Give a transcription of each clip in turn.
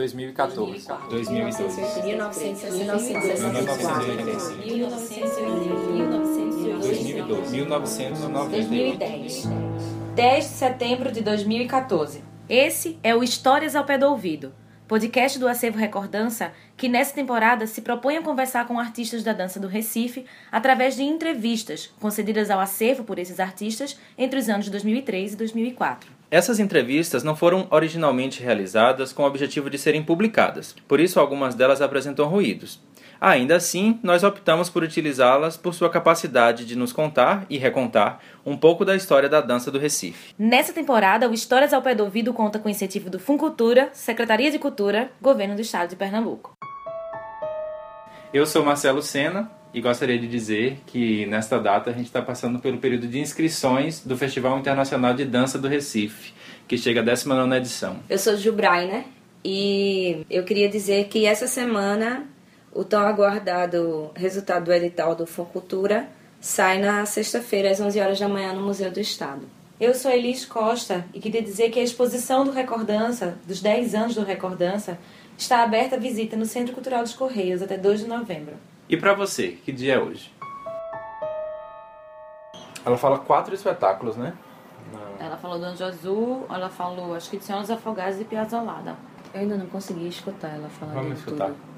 2014. 2002. 1986. 1910. 10 de setembro de 2014. Esse é o Histórias ao Pé do Ouvido, podcast do Acervo Recordança, que nessa temporada se propõe a conversar com artistas da dança do Recife através de entrevistas concedidas ao acervo por esses artistas entre os anos 2003 e 2004. Essas entrevistas não foram originalmente realizadas com o objetivo de serem publicadas, por isso algumas delas apresentam ruídos. Ainda assim, nós optamos por utilizá-las por sua capacidade de nos contar e recontar um pouco da história da dança do Recife. Nessa temporada, o Histórias ao Pé do Ouvido conta com o incentivo do Funcultura, Secretaria de Cultura, Governo do Estado de Pernambuco. Eu sou Marcelo Sena e gostaria de dizer que nesta data a gente está passando pelo período de inscrições do Festival Internacional de Dança do Recife, que chega à 19 edição. Eu sou Gil Brainer e eu queria dizer que essa semana o tão aguardado resultado do edital do Funcultura sai na sexta-feira, às 11 horas da manhã, no Museu do Estado. Eu sou Elis Costa e queria dizer que a exposição do Recordança, dos 10 anos do Recordança, está aberta a visita no Centro Cultural dos Correios até 2 de novembro. E para você, que dia é hoje? Ela fala quatro espetáculos, né? Ela falou do Anjo Azul, ela falou, acho que de Senhora dos Afogados e Piazzolada. Eu ainda não consegui escutar ela falar Vamos de escutar. tudo.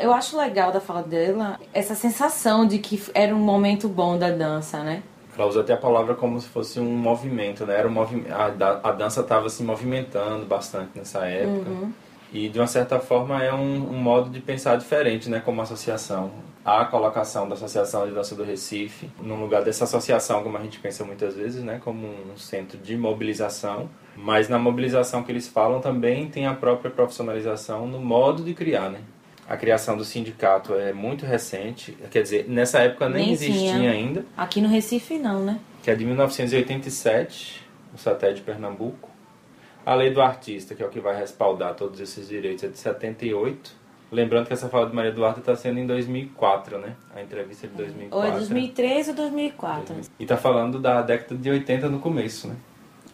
Eu acho legal da fala dela essa sensação de que era um momento bom da dança, né? Ela usa até a palavra como se fosse um movimento, né? Era um movi a, a dança estava se movimentando bastante nessa época. E de uma certa forma é um, um modo de pensar diferente, né? Como associação. A colocação da Associação de Dança do Recife, num lugar dessa associação, como a gente pensa muitas vezes, né? Como um centro de mobilização. Mas na mobilização que eles falam também tem a própria profissionalização no modo de criar, né? A criação do sindicato é muito recente, quer dizer, nessa época nem, Nem existia tinha. ainda Aqui no Recife não, né? que é de 1987, o SATED de Pernambuco. A lei do artista, que é o que vai respaldar todos esses direitos, é de 78. Lembrando que essa fala de Maria Duarte está sendo em 2004, né? A entrevista é de 2004. Ou é 2003 ou 2004. E está falando da década de 80 no começo, né?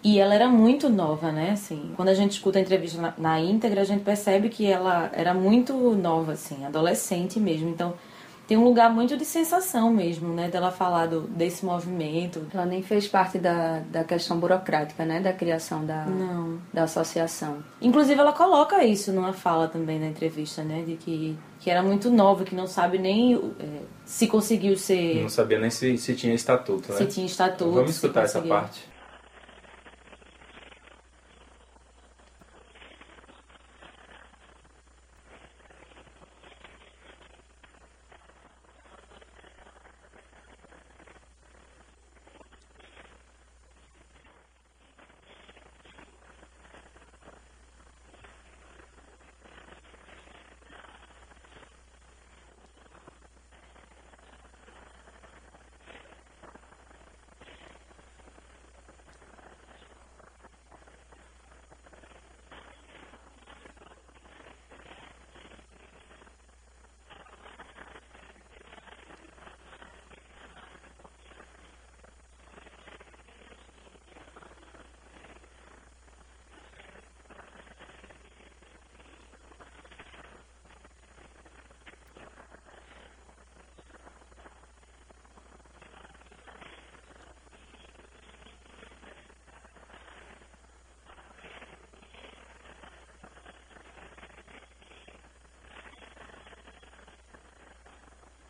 E ela era muito nova, né? Assim, quando a gente escuta a entrevista na, na íntegra, a gente percebe que ela era muito nova, assim, adolescente mesmo. Então, tem um lugar muito de sensação mesmo, né? Dela falar do, desse movimento. Ela nem fez parte da, da questão burocrática, né? Da criação da, Não. da associação. Inclusive, ela coloca isso numa fala também na entrevista, né? De que, que era muito nova, que não sabe nem é, se conseguiu ser. Não sabia nem se, se tinha estatuto, né? Se tinha estatuto. Vamos escutar essa parte.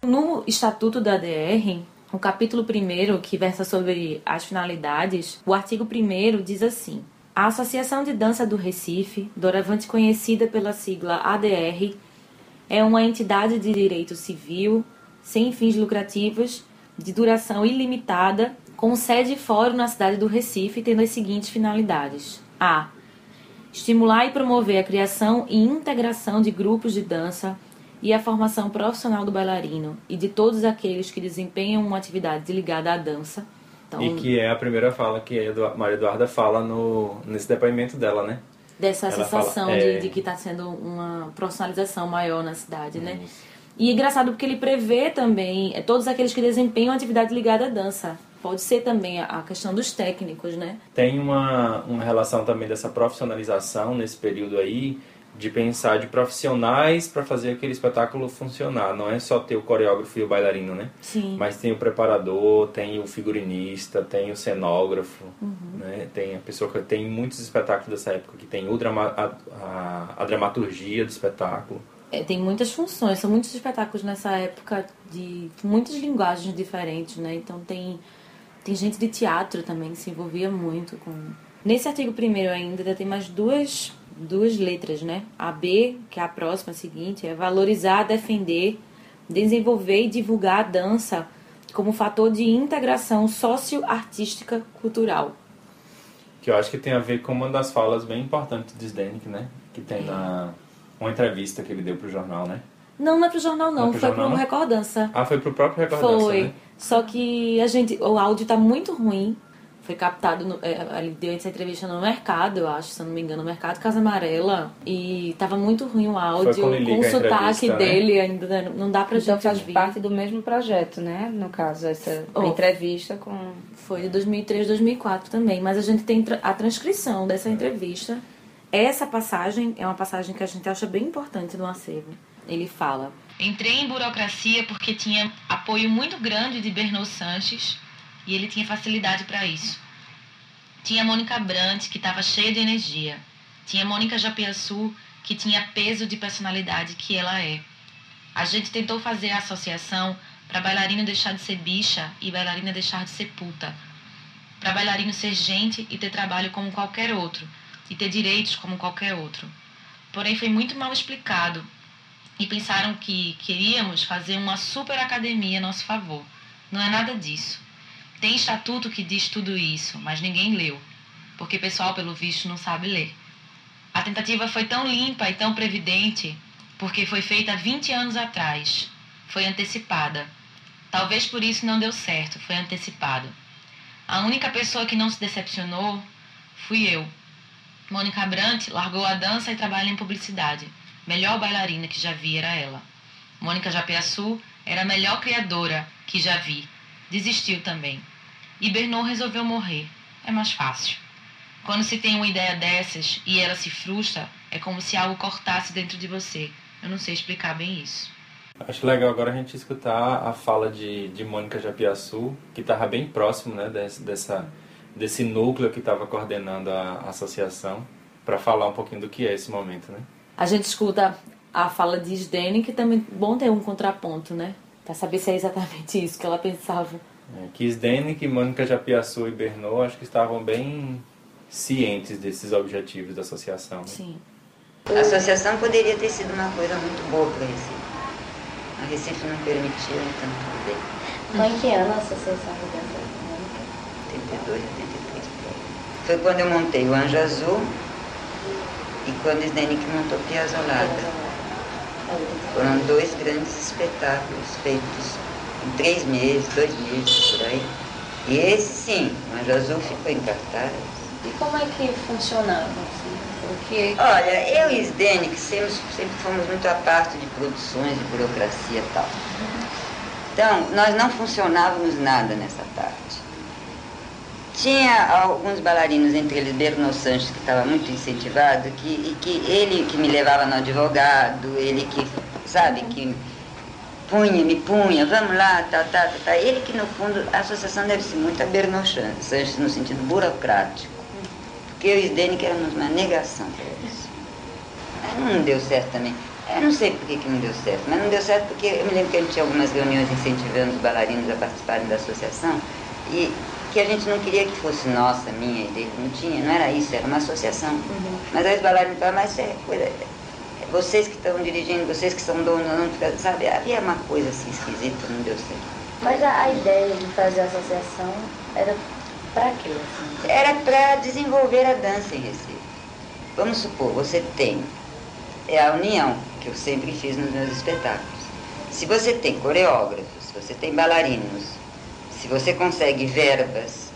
No Estatuto da ADR, o capítulo 1, que versa sobre as finalidades, o artigo 1 diz assim: A Associação de Dança do Recife, doravante conhecida pela sigla ADR, é uma entidade de direito civil, sem fins lucrativos, de duração ilimitada, com sede e fórum na cidade do Recife, tendo as seguintes finalidades: a. Estimular e promover a criação e integração de grupos de dança e a formação profissional do bailarino e de todos aqueles que desempenham uma atividade ligada à dança. Então, e que é a primeira fala que a Maria Eduarda fala no, nesse depoimento dela, né? Dessa Ela sensação fala, é... de, de, que está sendo uma profissionalização maior na cidade, né? Isso. E é engraçado porque ele prevê também é, todos aqueles que desempenham atividade ligada à dança. Pode ser também a questão dos técnicos, né? Tem uma, uma relação também dessa profissionalização nesse período aí, de pensar de profissionais para fazer aquele espetáculo funcionar. Não é só ter o coreógrafo e o bailarino, né? Sim. Mas tem o preparador, tem o figurinista, tem o cenógrafo, uhum. né? Tem a pessoa que tem muitos espetáculos dessa época que tem o drama, a, a, a dramaturgia do espetáculo. É, tem muitas funções, são muitos espetáculos nessa época de muitas linguagens diferentes, né? Então tem tem gente de teatro também que se envolvia muito com Nesse artigo primeiro ainda ainda tem mais duas duas letras, né? A B, que é a próxima, a seguinte, é valorizar, defender, desenvolver e divulgar a dança como fator de integração socio-artística cultural. Que eu acho que tem a ver com uma das falas bem importantes de Zdenek, né? Que tem na uma entrevista que ele deu pro jornal, né? Não, não é pro jornal não, não é foi jornal, pro Recordança. Ah, foi pro próprio Recordança, Foi. Né? Só que a gente, o áudio tá muito ruim foi captado, no, é, ele deu essa entrevista no mercado, eu acho, se eu não me engano, no mercado Casa Amarela. E tava muito ruim o áudio, com o sotaque né? dele ainda, né? não dá pra então gente faz parte do mesmo projeto, né? No caso, essa oh, entrevista com... Foi de 2003, 2004 também, mas a gente tem a transcrição dessa entrevista. Essa passagem é uma passagem que a gente acha bem importante no acervo. Ele fala... Entrei em burocracia porque tinha apoio muito grande de Bernard Sanches, e ele tinha facilidade para isso. Tinha Mônica Brandt, que estava cheia de energia. Tinha Mônica Japiaçu, que tinha peso de personalidade que ela é. A gente tentou fazer a associação para bailarina deixar de ser bicha e bailarina deixar de ser puta. Para bailarino ser gente e ter trabalho como qualquer outro, e ter direitos como qualquer outro. Porém, foi muito mal explicado e pensaram que queríamos fazer uma super academia a nosso favor. Não é nada disso. Tem estatuto que diz tudo isso, mas ninguém leu, porque o pessoal, pelo visto, não sabe ler. A tentativa foi tão limpa e tão previdente porque foi feita 20 anos atrás. Foi antecipada. Talvez por isso não deu certo, foi antecipado. A única pessoa que não se decepcionou fui eu. Mônica Brandt largou a dança e trabalha em publicidade. Melhor bailarina que já vi era ela. Mônica Japiaçu era a melhor criadora que já vi desistiu também. E Bernard resolveu morrer. É mais fácil. Quando se tem uma ideia dessas e ela se frustra, é como se algo cortasse dentro de você. Eu não sei explicar bem isso. Acho legal agora a gente escutar a fala de, de Mônica Japiaçu, que estava bem próximo né, desse, dessa, desse núcleo que estava coordenando a, a associação, para falar um pouquinho do que é esse momento. Né? A gente escuta a fala de Sdene, que também é bom ter um contraponto, né? Para saber se é exatamente isso que ela pensava. É, que Zdenek, Mônica Japiaçu e Bernot acho que estavam bem cientes desses objetivos da associação. Né? Sim. A associação poderia ter sido uma coisa muito boa para Recife. A Recife não permitiu, então tudo bem. Em que ano a associação de 82, 83. Foi quando eu montei o Anjo Azul e quando Zdenek montou Piazzolada. Foram dois grandes espetáculos feitos em três meses, dois meses por aí. E esse sim, o Anjo Azul ficou em cartaz. E como é que funcionava? Assim? Porque... Olha, eu e Sdene, que sempre, sempre fomos muito à parte de produções, de burocracia e tal. Então, nós não funcionávamos nada nessa parte. Tinha alguns bailarinos, entre eles Berno Sanches, que estava muito incentivado, que, e que ele que me levava no advogado, ele que, sabe, que punha, me punha, vamos lá, tal, tal, tal, tal. Ele que, no fundo, a associação deve ser muito a Berno Sanches, no sentido burocrático. Porque eu e Sdene que éramos uma negação para isso. Não deu certo também. Eu não sei por que, que não deu certo, mas não deu certo porque eu me lembro que a gente tinha algumas reuniões incentivando os bailarinos a participarem da associação e que a gente não queria que fosse nossa, minha e dele, não tinha, não era isso, era uma associação. Uhum. Mas aí os bailarinos falaram, mas é coisa, é vocês que estão dirigindo, vocês que são donos, não, sabe, havia uma coisa assim esquisita, não deu certo. Mas a, a ideia de fazer a associação era para quê? Assim? Era para desenvolver a dança em Recife. Vamos supor, você tem é a união que eu sempre fiz nos meus espetáculos. Se você tem coreógrafos, se você tem bailarinos, se você consegue verbas,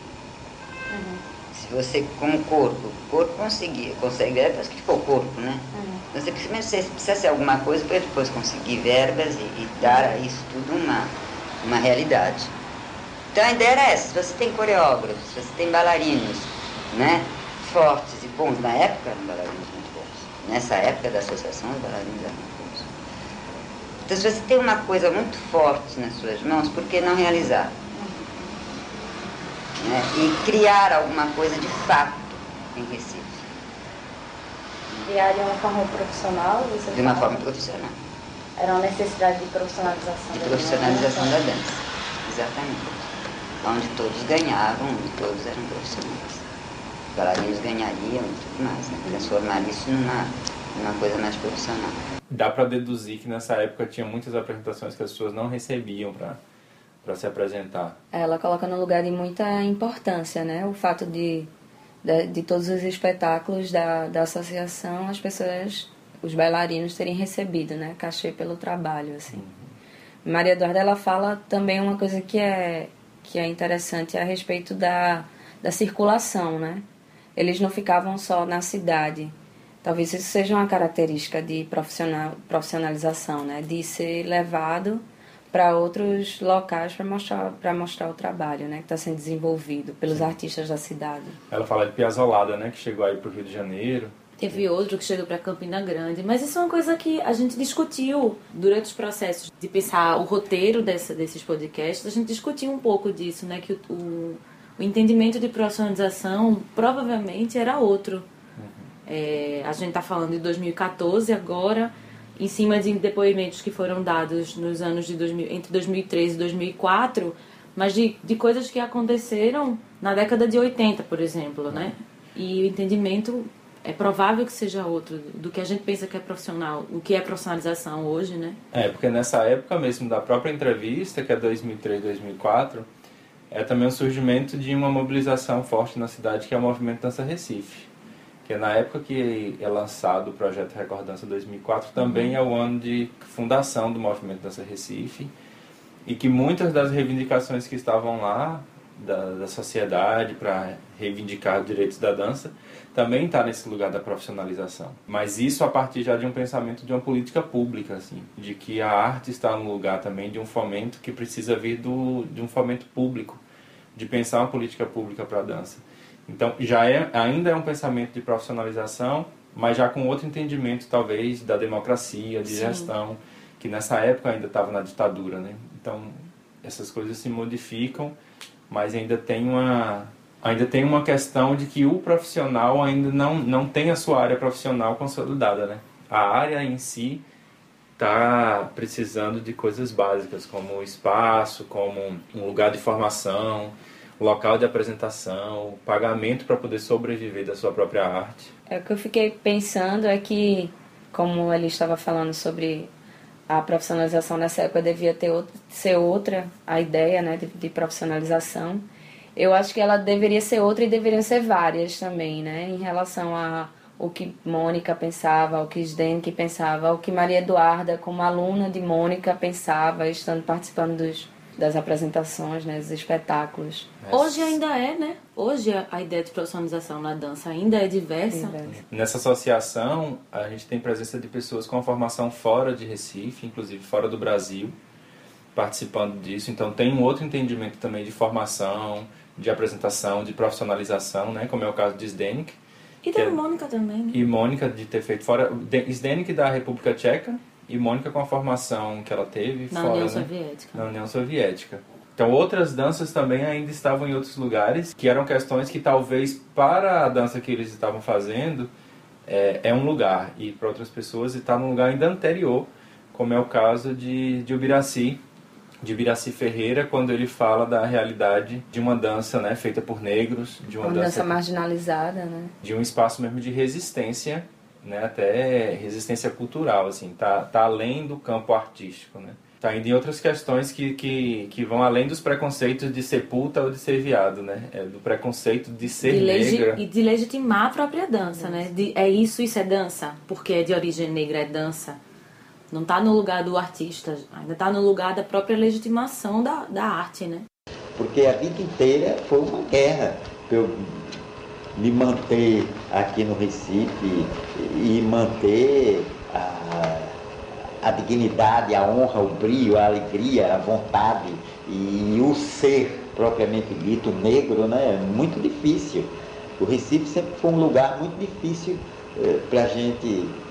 uhum. se você com o corpo, o corpo conseguir, consegue verbas que ficou o corpo, né? Uhum. Então, você precisa, você precisa ser alguma coisa para depois conseguir verbas e, e dar a isso tudo uma, uma realidade. Então a ideia era essa, se você tem coreógrafos, se você tem bailarinos, né? Fortes e bons, na época eram bailarinos muito bons. Nessa época da associação, os bailarinos eram muito bons. Então se você tem uma coisa muito forte nas suas mãos, por que não realizar? Né? E criar alguma coisa de fato em Recife. Criar de uma forma profissional? Você de uma fala? forma profissional. Era uma necessidade de profissionalização de da profissionalização dança. da dança, exatamente. Onde todos ganhavam, onde todos eram profissionais. Os bailarinos ganhariam e tudo mais, né? transformar isso numa, numa coisa mais profissional. Dá para deduzir que nessa época tinha muitas apresentações que as pessoas não recebiam para para se apresentar. Ela coloca no lugar de muita importância, né? O fato de, de, de todos os espetáculos da, da associação, as pessoas os bailarinos terem recebido, né, cachê pelo trabalho, assim. Uhum. Maria Eduarda ela fala também uma coisa que é que é interessante a respeito da, da circulação, né? Eles não ficavam só na cidade. Talvez isso seja uma característica de profissional, profissionalização, né? De ser levado para outros locais para mostrar para mostrar o trabalho, né, que está sendo desenvolvido pelos Sim. artistas da cidade. Ela fala de Piazzolada, né, que chegou aí para o Rio de Janeiro Teve outro que chegou para Campina Grande, mas isso é uma coisa que a gente discutiu durante os processos de pensar o roteiro dessa, desses podcasts. A gente discutiu um pouco disso, né? Que o, o, o entendimento de profissionalização provavelmente era outro. Uhum. É, a gente está falando de 2014 agora, em cima de depoimentos que foram dados nos anos de 2000, entre 2013 e 2004, mas de, de coisas que aconteceram na década de 80, por exemplo, né? E o entendimento é provável que seja outro do que a gente pensa que é profissional, o que é profissionalização hoje, né? É, porque nessa época mesmo da própria entrevista, que é 2003, 2004, é também o surgimento de uma mobilização forte na cidade, que é o Movimento Dança Recife. Que é na época que é lançado o projeto Recordança 2004, também uhum. é o ano de fundação do Movimento Dança Recife, e que muitas das reivindicações que estavam lá, da, da sociedade, para reivindicar os direitos da dança, também está nesse lugar da profissionalização. Mas isso a partir já de um pensamento de uma política pública, assim, de que a arte está no lugar também de um fomento que precisa vir do, de um fomento público, de pensar uma política pública para a dança. Então, já é, ainda é um pensamento de profissionalização, mas já com outro entendimento, talvez, da democracia, de Sim. gestão, que nessa época ainda estava na ditadura, né? Então, essas coisas se modificam, mas ainda tem uma ainda tem uma questão de que o profissional ainda não, não tem a sua área profissional consolidada, né? A área em si está precisando de coisas básicas, como espaço, como um lugar de formação, local de apresentação, pagamento para poder sobreviver da sua própria arte. É o que eu fiquei pensando é que, como ele estava falando sobre a profissionalização nessa época devia ter ser outra a ideia né, de, de profissionalização eu acho que ela deveria ser outra e deveriam ser várias também, né? Em relação a o que Mônica pensava, o que Sdenke pensava, o que Maria Eduarda, como aluna de Mônica, pensava, estando participando dos, das apresentações, né, dos espetáculos. Hoje ainda é, né? Hoje a ideia de profissionalização na dança ainda é diversa. diversa. Nessa associação, a gente tem presença de pessoas com formação fora de Recife, inclusive fora do Brasil, participando disso. Então tem um outro entendimento também de formação, de apresentação, de profissionalização, né? Como é o caso de Zdenek. E da é, Mônica também, né? E Mônica de ter feito fora... Zdenek da República Tcheca e Mônica com a formação que ela teve na fora, União né? Soviética. Na União Soviética. Então outras danças também ainda estavam em outros lugares, que eram questões que talvez para a dança que eles estavam fazendo é, é um lugar, e para outras pessoas está num lugar ainda anterior, como é o caso de, de Ubiraci, de Biraci Ferreira quando ele fala da realidade de uma dança né, feita por negros, de uma, Uma dança, dança marginalizada, né? de um espaço mesmo de resistência, né, até resistência cultural, assim, tá, tá além do campo artístico, né? Tá indo em outras questões que, que, que vão além dos preconceitos de ser puta ou de ser viado, né? É do preconceito de ser de legi- negra. e de legitimar a própria dança, né? De, é isso, isso é dança, porque é de origem negra, é dança. Não está no lugar do artista, ainda está no lugar da própria legitimação da, da arte, né? porque a vida inteira foi uma guerra me manter aqui no Recife e manter a, a dignidade, a honra, o brilho, a alegria, a vontade e o ser propriamente dito negro, né? É muito difícil. O Recife sempre foi um lugar muito difícil para gente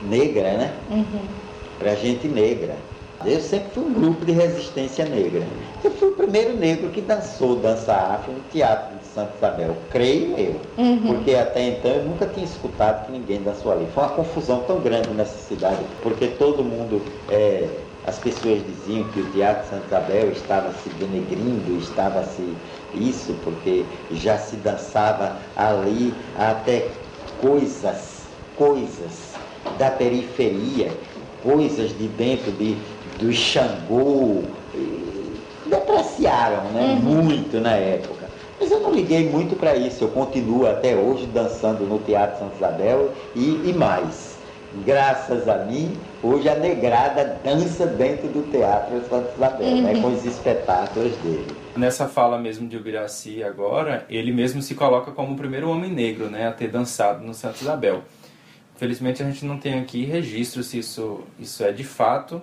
negra, né? Para gente negra. Eu sempre fui um grupo de resistência negra. Eu fui o primeiro negro que dançou dança afro no Teatro de Santa Isabel. Creio eu. Porque até então eu nunca tinha escutado que ninguém dançou ali. Foi uma confusão tão grande nessa cidade, porque todo mundo. é, as pessoas diziam que o Teatro de Santa Isabel estava se denegrindo, estava se. Isso, porque já se dançava ali até coisas, coisas da periferia, coisas de dentro de, do Xangô, depreciaram né, muito na época. Mas eu não liguei muito para isso, eu continuo até hoje dançando no Teatro Santa Isabel e, e mais. Graças a mim, hoje a negrada dança dentro do Teatro Santa Isabel, né, com os espetáculos dele. Nessa fala mesmo de Ubiraci agora, ele mesmo se coloca como o primeiro homem negro né, a ter dançado no Santa Isabel. Infelizmente a gente não tem aqui registro se isso, isso é de fato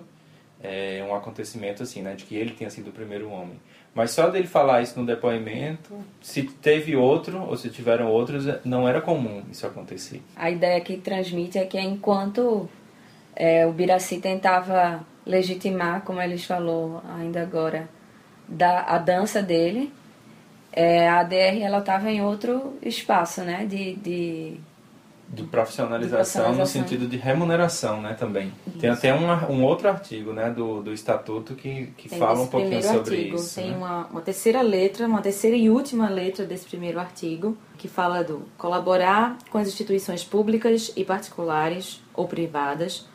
é, um acontecimento assim, né, de que ele tenha sido o primeiro homem. Mas só dele falar isso no depoimento, se teve outro ou se tiveram outros, não era comum isso acontecer. A ideia que transmite é que enquanto é, o Biraci tentava legitimar, como eles falou ainda agora, da, a dança dele, é, a ADR ela estava em outro espaço, né? De, de De profissionalização, De profissionalização. no sentido de remuneração, né, também. Tem até um, um outro artigo, né, do, do estatuto que, que Tem fala um pouquinho sobre artigo, isso. tem né? uma, uma terceira letra, uma terceira e última letra desse primeiro artigo, que fala do colaborar com as instituições públicas e particulares ou privadas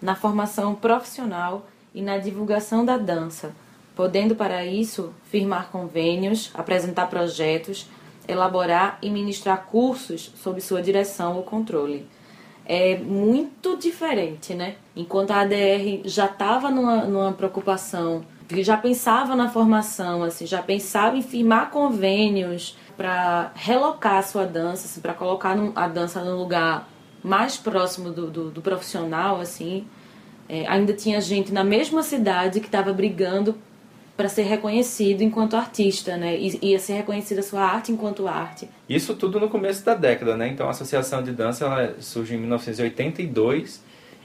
na formação profissional e na divulgação da dança, podendo para isso firmar convênios, apresentar projetos, elaborar e ministrar cursos sob sua direção ou controle é muito diferente, né? Enquanto a ADR já estava numa, numa preocupação, já pensava na formação, assim, já pensava em firmar convênios para relocar a sua dança, assim, para colocar a dança num lugar mais próximo do, do, do profissional, assim. É, ainda tinha gente na mesma cidade que estava brigando para ser reconhecido enquanto artista, né? E ia ser reconhecida a sua arte enquanto arte. Isso tudo no começo da década, né? Então a Associação de Dança ela surge em 1982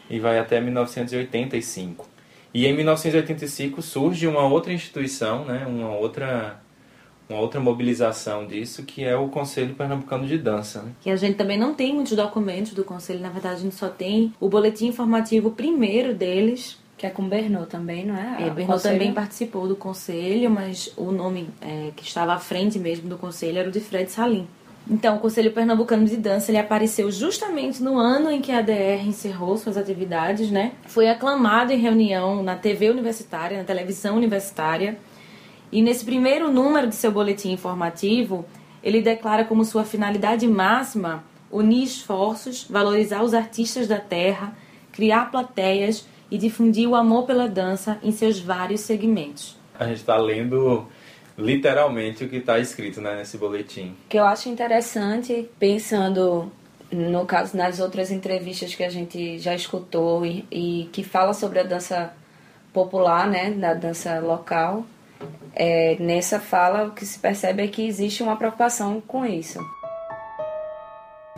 e vai até 1985. E em 1985 surge uma outra instituição, né? Uma outra uma outra mobilização disso, que é o Conselho Pernambucano de Dança, né? que a gente também não tem muitos documentos do conselho, na verdade a gente só tem o boletim informativo primeiro deles. Que é com Bernot também, não é? É, conselho- também participou do conselho, mas o nome é, que estava à frente mesmo do conselho era o de Fred Salim. Então, o Conselho Pernambucano de Dança ele apareceu justamente no ano em que a ADR encerrou suas atividades, né? Foi aclamado em reunião na TV universitária, na televisão universitária. E nesse primeiro número de seu boletim informativo, ele declara como sua finalidade máxima unir esforços, valorizar os artistas da terra, criar plateias e difundir o amor pela dança em seus vários segmentos. A gente está lendo literalmente o que está escrito né, nesse boletim. que eu acho interessante, pensando no caso nas outras entrevistas que a gente já escutou e, e que fala sobre a dança popular, né, da dança local, é, nessa fala o que se percebe é que existe uma preocupação com isso.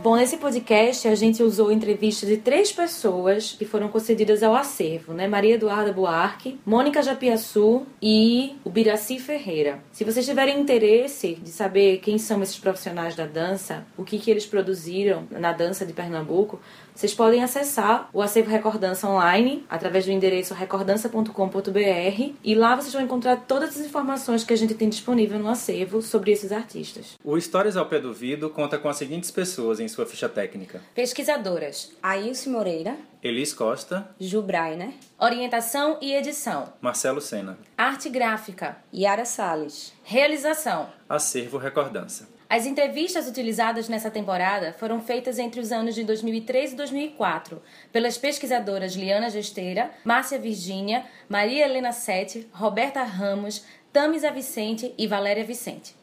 Bom, nesse podcast a gente usou entrevistas de três pessoas que foram concedidas ao acervo, né? Maria Eduarda Buarque, Mônica Japiaçu e o Biraci Ferreira. Se vocês tiverem interesse de saber quem são esses profissionais da dança, o que, que eles produziram na dança de Pernambuco, vocês podem acessar o Acervo Recordança online através do endereço recordança.com.br e lá vocês vão encontrar todas as informações que a gente tem disponível no acervo sobre esses artistas. O Histórias ao Pé do Ouvido conta com as seguintes pessoas em sua ficha técnica: Pesquisadoras, Ailce Moreira, Elis Costa, Ju Brainer, orientação e edição, Marcelo Sena, arte gráfica, Yara Salles, realização. Acervo Recordança. As entrevistas utilizadas nessa temporada foram feitas entre os anos de 2003 e 2004 pelas pesquisadoras Liana Gesteira, Márcia Virgínia, Maria Helena Sete, Roberta Ramos, Tamisa Vicente e Valéria Vicente.